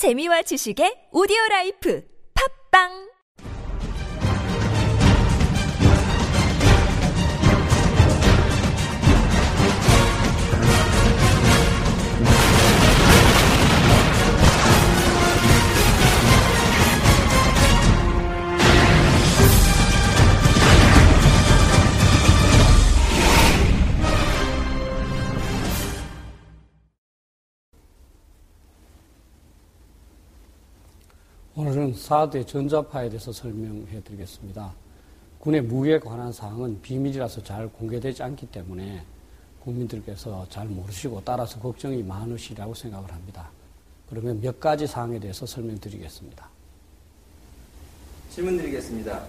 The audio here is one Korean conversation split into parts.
재미와 지식의 오디오 라이프. 팝빵 오늘은 사드의 전자파에 대해서 설명해 드리겠습니다. 군의 무기에 관한 사항은 비밀이라서 잘 공개되지 않기 때문에 국민들께서 잘 모르시고 따라서 걱정이 많으시라고 생각을 합니다. 그러면 몇 가지 사항에 대해서 설명드리겠습니다. 질문 드리겠습니다.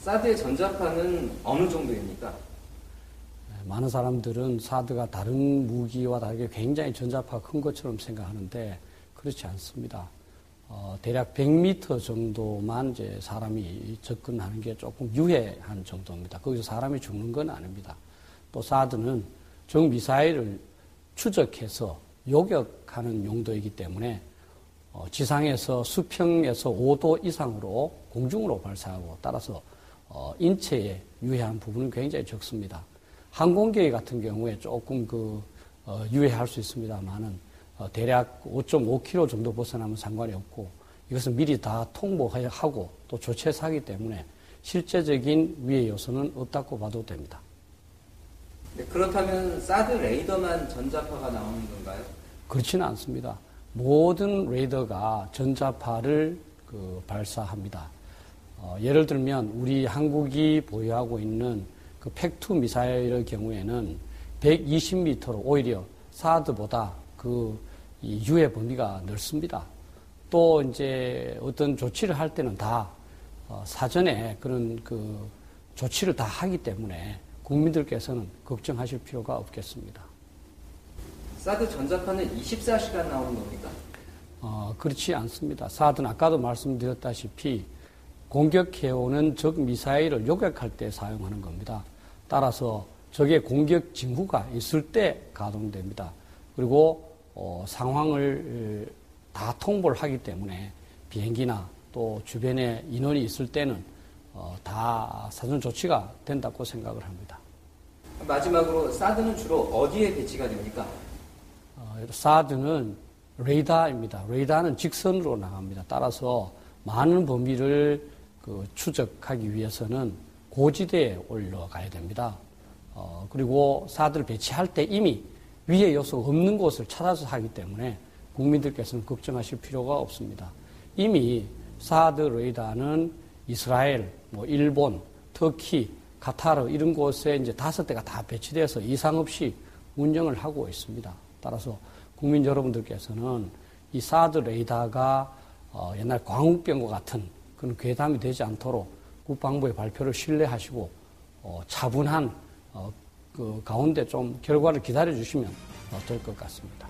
사드의 전자파는 어느 정도입니까? 네, 많은 사람들은 사드가 다른 무기와 다르게 굉장히 전자파가 큰 것처럼 생각하는데 그렇지 않습니다. 어, 대략 100m 정도만 이제 사람이 접근하는 게 조금 유해한 정도입니다. 거기서 사람이 죽는 건 아닙니다. 또 사드는 정 미사일을 추적해서 요격하는 용도이기 때문에 어, 지상에서 수평에서 5도 이상으로 공중으로 발사하고 따라서 어, 인체에 유해한 부분은 굉장히 적습니다. 항공기 같은 경우에 조금 그 어, 유해할 수 있습니다만은 어, 대략 5.5km 정도 벗어나면 상관이 없고 이것은 미리 다 통보하고 또 조치해서 하기 때문에 실제적인 위해 요소는 없다고 봐도 됩니다. 네, 그렇다면 사드 레이더만 전자파가 나오는 건가요? 그렇지는 않습니다. 모든 레이더가 전자파를 그 발사합니다. 어, 예를 들면 우리 한국이 보유하고 있는 그 팩투 미사일의 경우에는 120m로 오히려 사드보다 그 유해 범위가 넓습니다. 또 이제 어떤 조치를 할 때는 다 어, 사전에 그런 그 조치를 다 하기 때문에 국민들께서는 걱정하실 필요가 없겠습니다. 사드 전자파는 24시간 나오는 겁니까? 어, 그렇지 않습니다. 사드는 아까도 말씀드렸다시피 공격해오는 적 미사일을 요격할 때 사용하는 겁니다. 따라서 적의 공격 징후가 있을 때 가동됩니다. 그리고 어, 상황을 다 통보를 하기 때문에 비행기나 또 주변에 인원이 있을 때는 어, 다 사전 조치가 된다고 생각을 합니다. 마지막으로 사드는 주로 어디에 배치가 됩니까? 어, 사드는 레이더입니다. 레이더는 직선으로 나갑니다. 따라서 많은 범위를 그 추적하기 위해서는 고지대에 올라가야 됩니다. 어, 그리고 사드를 배치할 때 이미 위에 요소가 없는 곳을 찾아서 하기 때문에 국민들께서는 걱정하실 필요가 없습니다. 이미 사드 레이더는 이스라엘, 뭐 일본, 터키, 카타르 이런 곳에 이제 다섯 대가 다 배치돼서 이상 없이 운영을 하고 있습니다. 따라서 국민 여러분들께서는 이 사드 레이더가 어 옛날 광우병과 같은 그런 괴담이 되지 않도록 국방부의 발표를 신뢰하시고 어 차분한 어 그 가운데 좀 결과를 기다려 주시면 될것 같습니다.